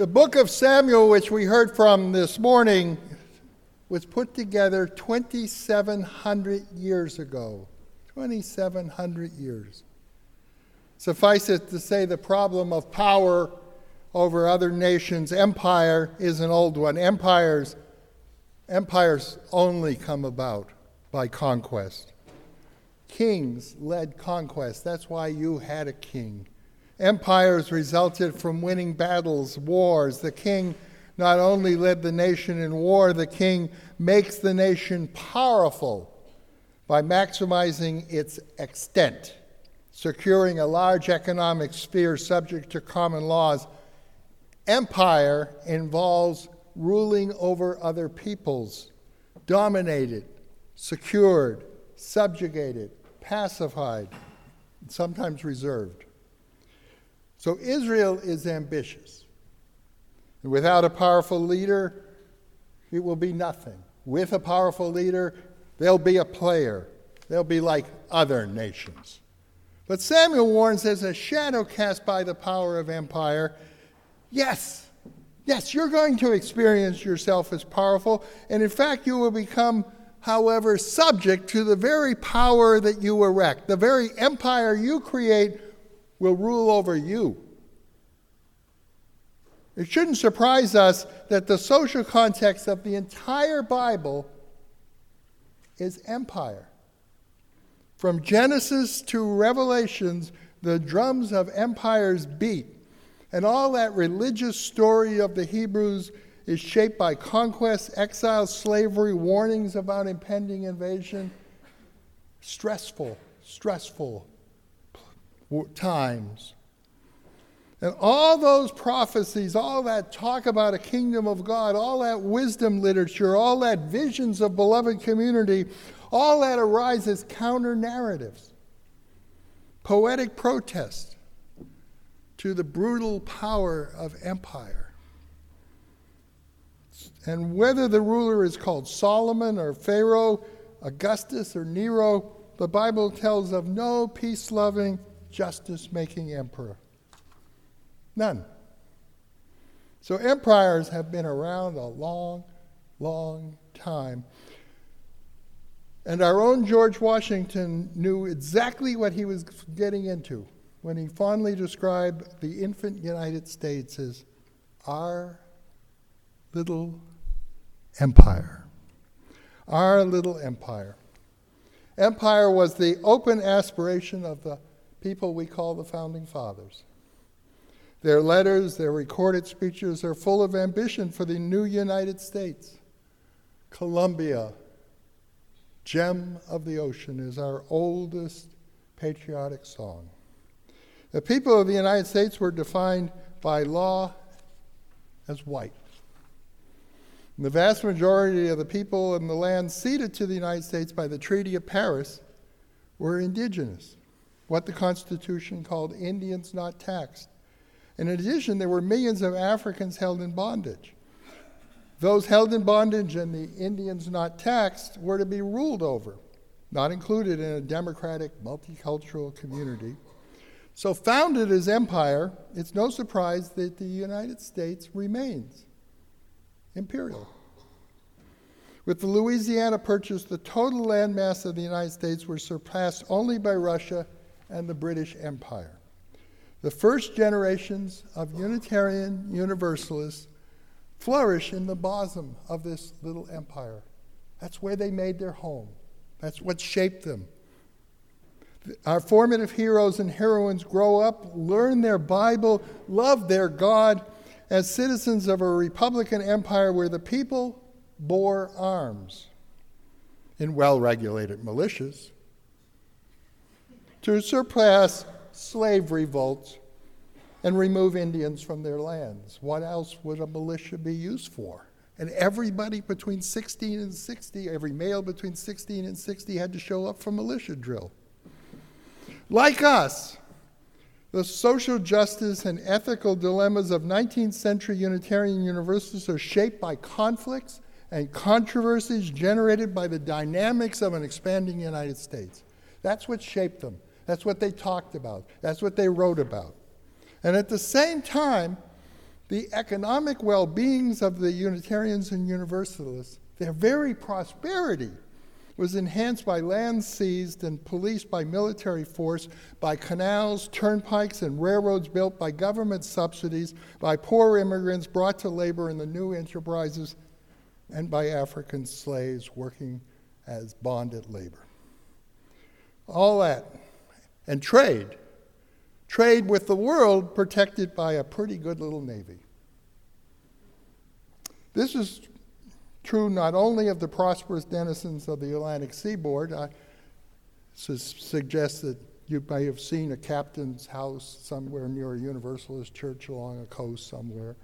The book of Samuel, which we heard from this morning, was put together 2,700 years ago. 2,700 years. Suffice it to say, the problem of power over other nations, empire, is an old one. Empires, empires only come about by conquest. Kings led conquest. That's why you had a king. Empires resulted from winning battles, wars. The king not only led the nation in war, the king makes the nation powerful by maximizing its extent, securing a large economic sphere subject to common laws. Empire involves ruling over other peoples, dominated, secured, subjugated, pacified, sometimes reserved. So Israel is ambitious. And without a powerful leader, it will be nothing. With a powerful leader, they'll be a player. They'll be like other nations. But Samuel warns there's a shadow cast by the power of empire. Yes, yes, you're going to experience yourself as powerful. And in fact, you will become, however, subject to the very power that you erect. The very empire you create will rule over you. It shouldn't surprise us that the social context of the entire Bible is empire. From Genesis to Revelations, the drums of empires beat. And all that religious story of the Hebrews is shaped by conquest, exile, slavery, warnings about impending invasion. Stressful, stressful times. And all those prophecies, all that talk about a kingdom of God, all that wisdom literature, all that visions of beloved community, all that arises counter narratives, poetic protest to the brutal power of empire. And whether the ruler is called Solomon or Pharaoh, Augustus or Nero, the Bible tells of no peace loving, justice making emperor. None. So empires have been around a long, long time. And our own George Washington knew exactly what he was getting into when he fondly described the infant United States as our little empire. Our little empire. Empire was the open aspiration of the people we call the founding fathers. Their letters, their recorded speeches are full of ambition for the new United States. Columbia, gem of the ocean, is our oldest patriotic song. The people of the United States were defined by law as white. And the vast majority of the people in the land ceded to the United States by the Treaty of Paris were indigenous, what the Constitution called Indians not taxed. In addition, there were millions of Africans held in bondage. Those held in bondage and the Indians not taxed were to be ruled over, not included in a democratic, multicultural community. So, founded as empire, it's no surprise that the United States remains imperial. With the Louisiana Purchase, the total landmass of the United States was surpassed only by Russia and the British Empire. The first generations of Unitarian Universalists flourish in the bosom of this little empire. That's where they made their home, that's what shaped them. Our formative heroes and heroines grow up, learn their Bible, love their God as citizens of a Republican empire where the people bore arms in well regulated militias to surpass slave revolts, and remove Indians from their lands. What else would a militia be used for? And everybody between 16 and 60, every male between 16 and 60 had to show up for militia drill. Like us, the social justice and ethical dilemmas of 19th century Unitarian Universalists are shaped by conflicts and controversies generated by the dynamics of an expanding United States. That's what shaped them. That's what they talked about. That's what they wrote about. And at the same time, the economic well beings of the Unitarians and Universalists, their very prosperity, was enhanced by land seized and policed by military force, by canals, turnpikes, and railroads built by government subsidies, by poor immigrants brought to labor in the new enterprises, and by African slaves working as bonded labor. All that. And trade. Trade with the world protected by a pretty good little navy. This is true not only of the prosperous denizens of the Atlantic seaboard. I su- suggest that you may have seen a captain's house somewhere near a Universalist church along a coast somewhere.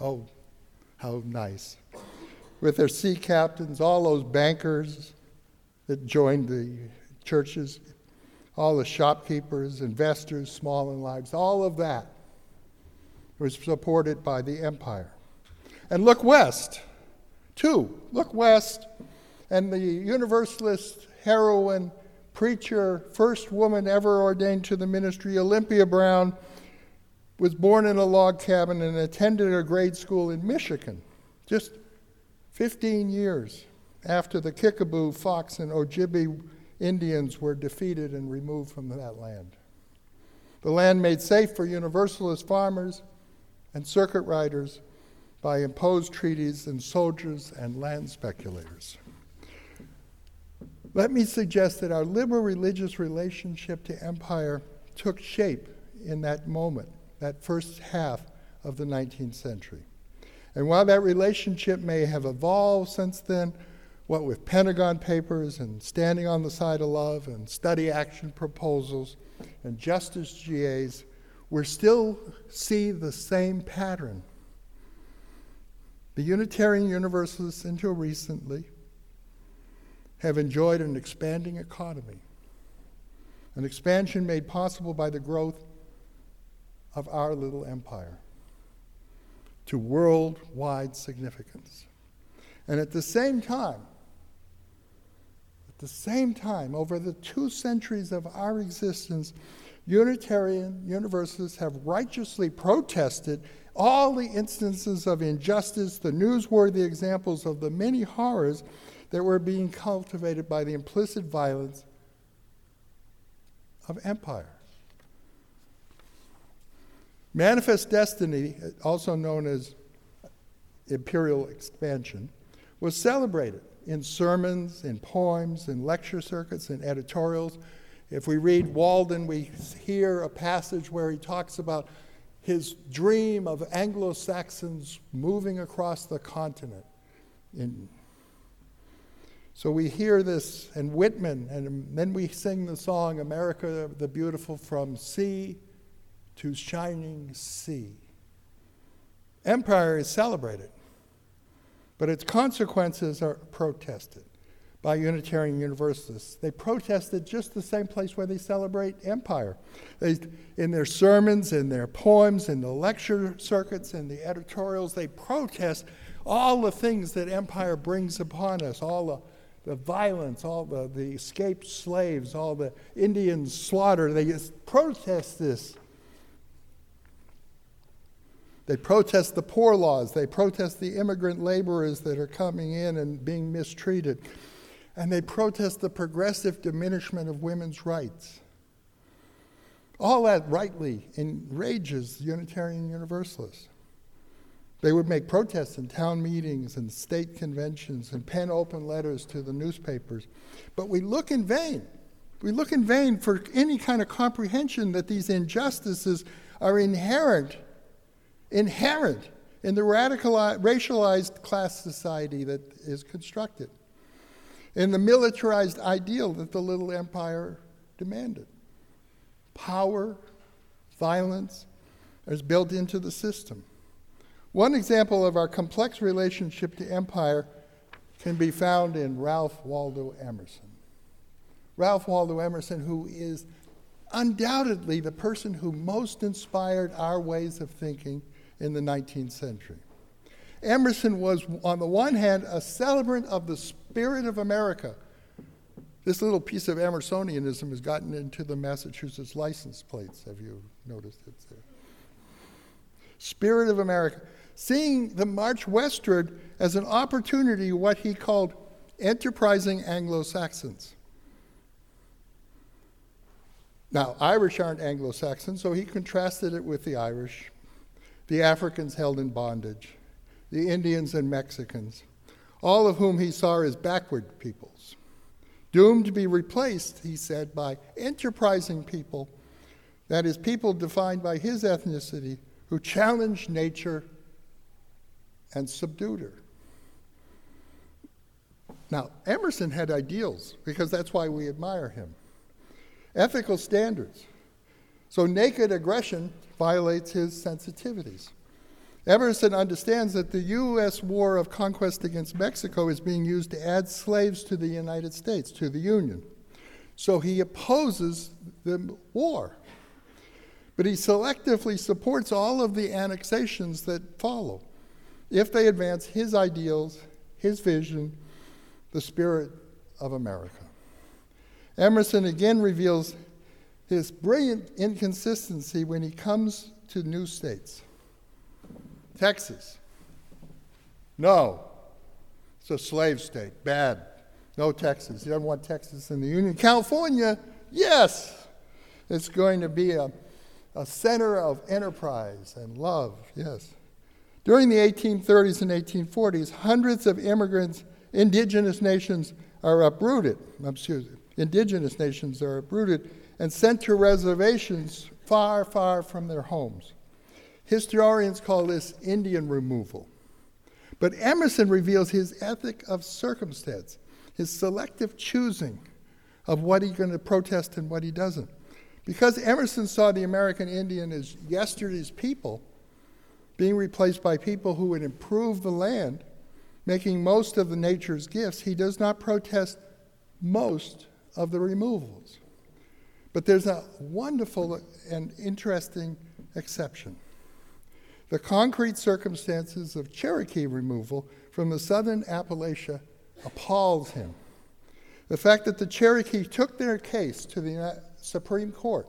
Oh, how nice. With their sea captains, all those bankers that joined the churches, all the shopkeepers, investors, small and large, all of that was supported by the empire. And look west. Two, look west, and the Universalist heroine, preacher, first woman ever ordained to the ministry, Olympia Brown, was born in a log cabin and attended a grade school in Michigan, just 15 years after the Kickapoo, Fox, and Ojibwe Indians were defeated and removed from that land. The land made safe for Universalist farmers and circuit riders by imposed treaties and soldiers and land speculators. Let me suggest that our liberal religious relationship to empire took shape in that moment, that first half of the 19th century. And while that relationship may have evolved since then, what with Pentagon Papers and Standing on the Side of Love and study action proposals and justice GAs, we still see the same pattern the Unitarian Universalists, until recently, have enjoyed an expanding economy, an expansion made possible by the growth of our little empire to worldwide significance. And at the same time, the same time, over the two centuries of our existence, Unitarian Universalists have righteously protested all the instances of injustice, the newsworthy examples of the many horrors that were being cultivated by the implicit violence of empire. Manifest Destiny, also known as imperial expansion, was celebrated in sermons, in poems, in lecture circuits, in editorials. If we read Walden, we hear a passage where he talks about his dream of Anglo Saxons moving across the continent. In, so we hear this, and Whitman, and then we sing the song America the Beautiful from sea to shining sea. Empire is celebrated, but its consequences are protested by Unitarian Universalists. They protested just the same place where they celebrate empire. They, in their sermons, in their poems, in the lecture circuits, in the editorials, they protest all the things that empire brings upon us, all the, the violence, all the, the escaped slaves, all the Indian slaughter. They protest this. They protest the poor laws. They protest the immigrant laborers that are coming in and being mistreated and they protest the progressive diminishment of women's rights. All that rightly enrages Unitarian Universalists. They would make protests in town meetings and state conventions and pen open letters to the newspapers. But we look in vain. We look in vain for any kind of comprehension that these injustices are inherent, inherent in the radicalized, racialized class society that is constructed in the militarized ideal that the little empire demanded. Power, violence is built into the system. One example of our complex relationship to empire can be found in Ralph Waldo Emerson. Ralph Waldo Emerson, who is undoubtedly the person who most inspired our ways of thinking in the 19th century. Emerson was, on the one hand, a celebrant of the spirit of America. This little piece of Emersonianism has gotten into the Massachusetts license plates. Have you noticed it there? Spirit of America, seeing the march westward as an opportunity, what he called enterprising Anglo Saxons. Now, Irish aren't Anglo Saxons, so he contrasted it with the Irish, the Africans held in bondage, the Indians and Mexicans, all of whom he saw as backward peoples, doomed to be replaced, he said, by enterprising people, that is, people defined by his ethnicity who challenged nature and subdued her. Now, Emerson had ideals because that's why we admire him ethical standards. So naked aggression violates his sensitivities. Emerson understands that the U.S. war of conquest against Mexico is being used to add slaves to the United States, to the Union. So he opposes the war. But he selectively supports all of the annexations that follow if they advance his ideals, his vision, the spirit of America. Emerson again reveals his brilliant inconsistency when he comes to new states. Texas. No. It's a slave state. Bad. No Texas. He doesn't want Texas in the Union. California, yes. It's going to be a, a center of enterprise and love, yes. During the 1830s and 1840s, hundreds of immigrants, indigenous nations are uprooted. Excuse me indigenous nations are uprooted and sent to reservations far, far from their homes. Historians call this Indian removal. But Emerson reveals his ethic of circumstance, his selective choosing of what he's going to protest and what he doesn't. Because Emerson saw the American Indian as yesterday's people being replaced by people who would improve the land, making most of the nature's gifts, he does not protest most of the removals. But there's a wonderful and interesting exception. The concrete circumstances of Cherokee removal from the southern Appalachia appalls him. The fact that the Cherokee took their case to the Supreme Court.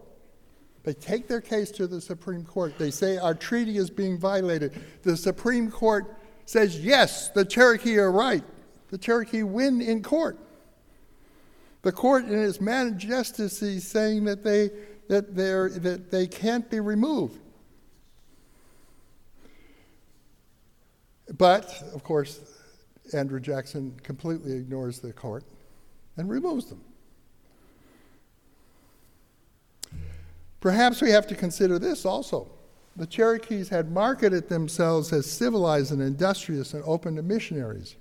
They take their case to the Supreme Court. They say our treaty is being violated. The Supreme Court says, yes, the Cherokee are right. The Cherokee win in court. The court, in its majesty, saying that they, that, they that they can't be removed. But, of course, Andrew Jackson completely ignores the court and removes them. Perhaps we have to consider this also. The Cherokees had marketed themselves as civilized and industrious and open to missionaries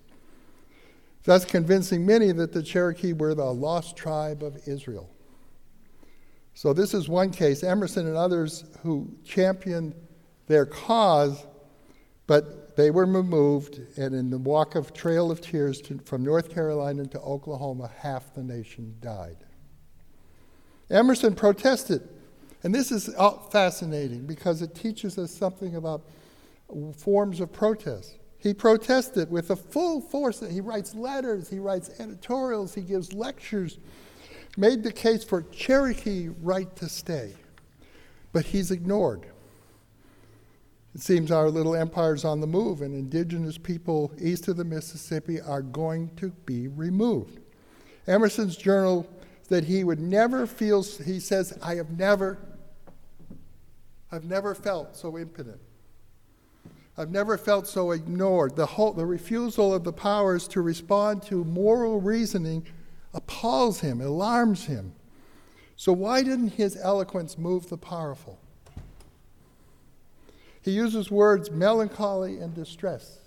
thus convincing many that the Cherokee were the lost tribe of Israel. So, this is one case. Emerson and others who championed their cause, but they were removed, and in the walk of Trail of Tears to, from North Carolina to Oklahoma, half the nation died. Emerson protested, and this is uh, fascinating because it teaches us something about forms of protest. He protested with a full force. He writes letters, he writes editorials, he gives lectures, made the case for Cherokee right to stay. But he's ignored. It seems our little empire's on the move, and indigenous people east of the Mississippi are going to be removed. Emerson's journal that he would never feel, he says, I have never, I've never felt so impotent. I've never felt so ignored. The, whole, the refusal of the powers to respond to moral reasoning appalls him, alarms him. So, why didn't his eloquence move the powerful? He uses words melancholy and distressed.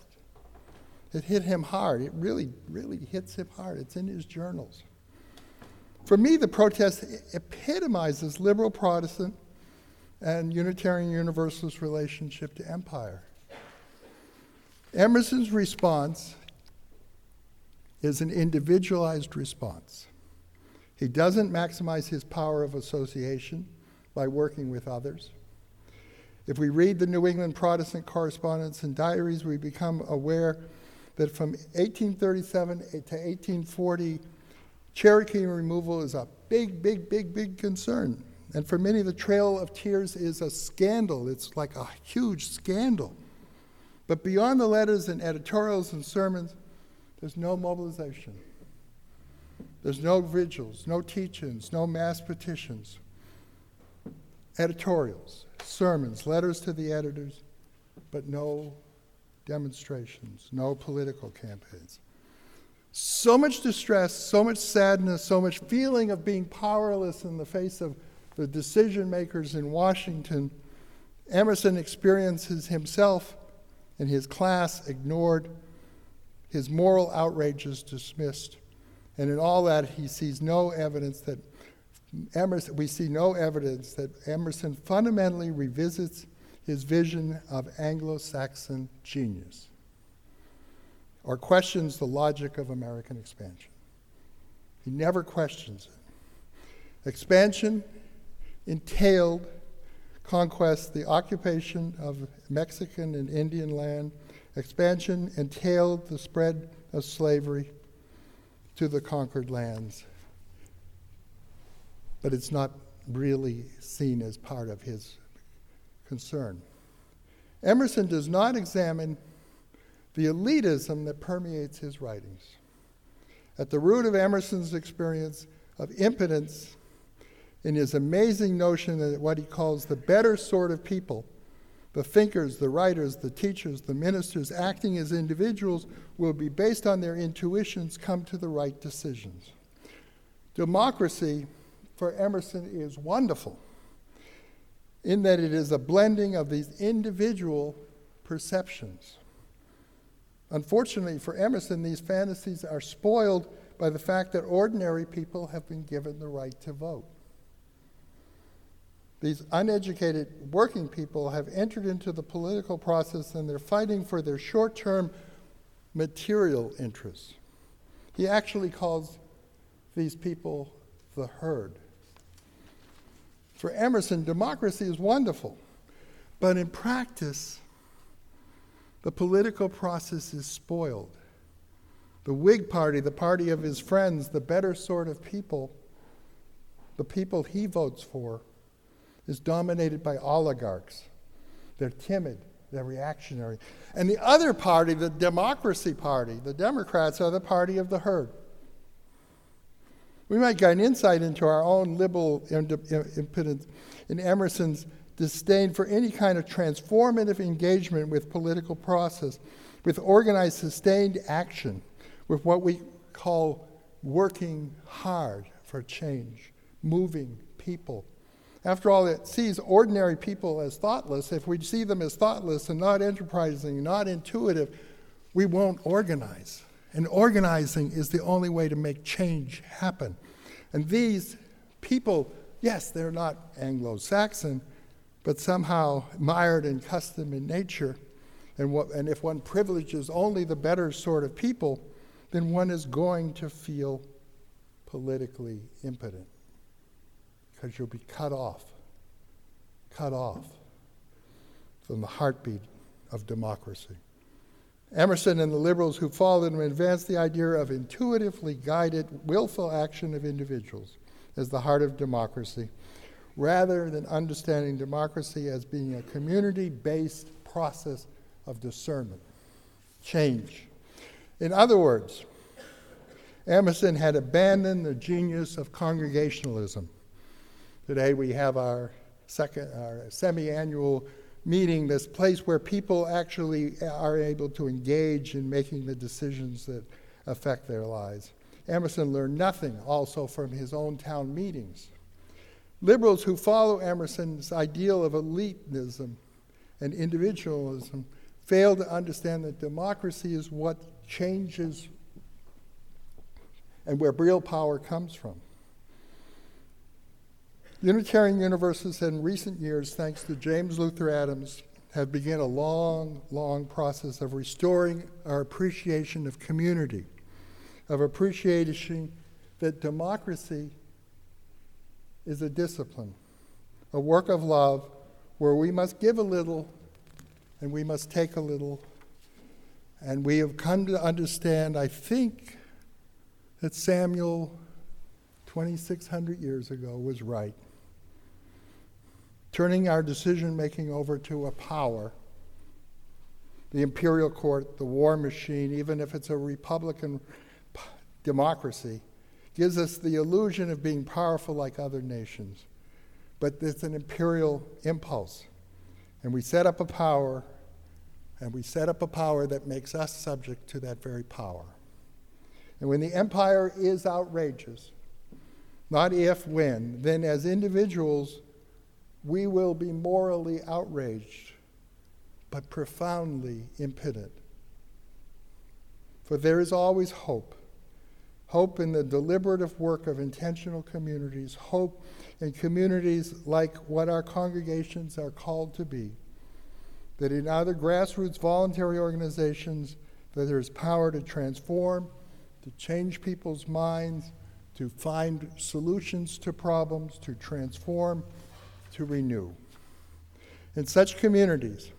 It hit him hard. It really, really hits him hard. It's in his journals. For me, the protest epitomizes liberal Protestant and Unitarian Universalist relationship to empire. Emerson's response is an individualized response. He doesn't maximize his power of association by working with others. If we read the New England Protestant correspondence and diaries, we become aware that from 1837 to 1840, Cherokee removal is a big, big, big, big concern. And for many, the Trail of Tears is a scandal. It's like a huge scandal. But beyond the letters and editorials and sermons, there's no mobilization. There's no vigils, no teachings, no mass petitions, editorials, sermons, letters to the editors, but no demonstrations, no political campaigns. So much distress, so much sadness, so much feeling of being powerless in the face of the decision makers in Washington. Emerson experiences himself and his class ignored, his moral outrages dismissed. And in all that, he sees no evidence that Emerson, we see no evidence that Emerson fundamentally revisits his vision of Anglo Saxon genius or questions the logic of American expansion. He never questions it. Expansion entailed conquest, the occupation of Mexican and Indian land. Expansion entailed the spread of slavery to the conquered lands. But it's not really seen as part of his concern. Emerson does not examine the elitism that permeates his writings. At the root of Emerson's experience of impotence in his amazing notion that what he calls the better sort of people, the thinkers, the writers, the teachers, the ministers acting as individuals, will be based on their intuitions, come to the right decisions. Democracy for Emerson is wonderful in that it is a blending of these individual perceptions. Unfortunately for Emerson, these fantasies are spoiled by the fact that ordinary people have been given the right to vote. These uneducated working people have entered into the political process and they're fighting for their short term material interests. He actually calls these people the herd. For Emerson, democracy is wonderful, but in practice, the political process is spoiled. The Whig Party, the party of his friends, the better sort of people, the people he votes for, is dominated by oligarchs. They're timid, they're reactionary. And the other party, the Democracy Party, the Democrats, are the party of the herd. We might get an insight into our own liberal impotence in Emerson's disdain for any kind of transformative engagement with political process, with organized, sustained action, with what we call working hard for change, moving people. After all, it sees ordinary people as thoughtless. If we see them as thoughtless and not enterprising, not intuitive, we won't organize. And organizing is the only way to make change happen. And these people, yes, they're not Anglo Saxon, but somehow mired in custom and nature. And, what, and if one privileges only the better sort of people, then one is going to feel politically impotent because you'll be cut off, cut off from the heartbeat of democracy. Emerson and the liberals who followed him advanced the idea of intuitively guided, willful action of individuals as the heart of democracy, rather than understanding democracy as being a community based process of discernment, change. In other words, Emerson had abandoned the genius of congregationalism. Today we have our second, our semi-annual meeting, this place where people actually are able to engage in making the decisions that affect their lives. Emerson learned nothing also from his own town meetings. Liberals who follow Emerson's ideal of elitism and individualism fail to understand that democracy is what changes and where real power comes from. Unitarian Universalists in recent years, thanks to James Luther Adams, have begun a long, long process of restoring our appreciation of community, of appreciation that democracy is a discipline, a work of love where we must give a little and we must take a little. And we have come to understand, I think, that Samuel, 2,600 years ago, was right. Turning our decision making over to a power, the imperial court, the war machine, even if it's a Republican democracy, gives us the illusion of being powerful like other nations. But it's an imperial impulse. And we set up a power, and we set up a power that makes us subject to that very power. And when the empire is outrageous, not if, when, then as individuals, we will be morally outraged, but profoundly impotent. For there is always hope hope in the deliberative work of intentional communities, hope in communities like what our congregations are called to be. That in other grassroots voluntary organizations, that there is power to transform, to change people's minds, to find solutions to problems, to transform, to renew. In such communities,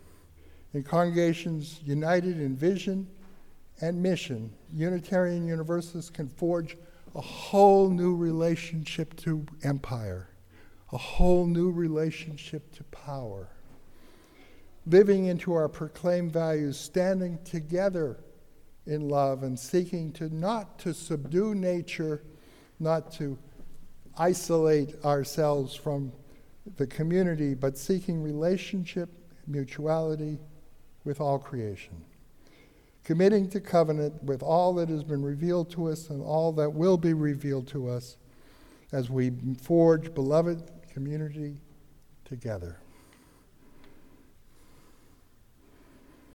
in congregations united in vision and mission, Unitarian Universalists can forge a whole new relationship to empire, a whole new relationship to power. Living into our proclaimed values, standing together in love and seeking to not to subdue nature, not to isolate ourselves from the community, but seeking relationship, mutuality with all creation committing to covenant with all that has been revealed to us and all that will be revealed to us as we forge beloved community together.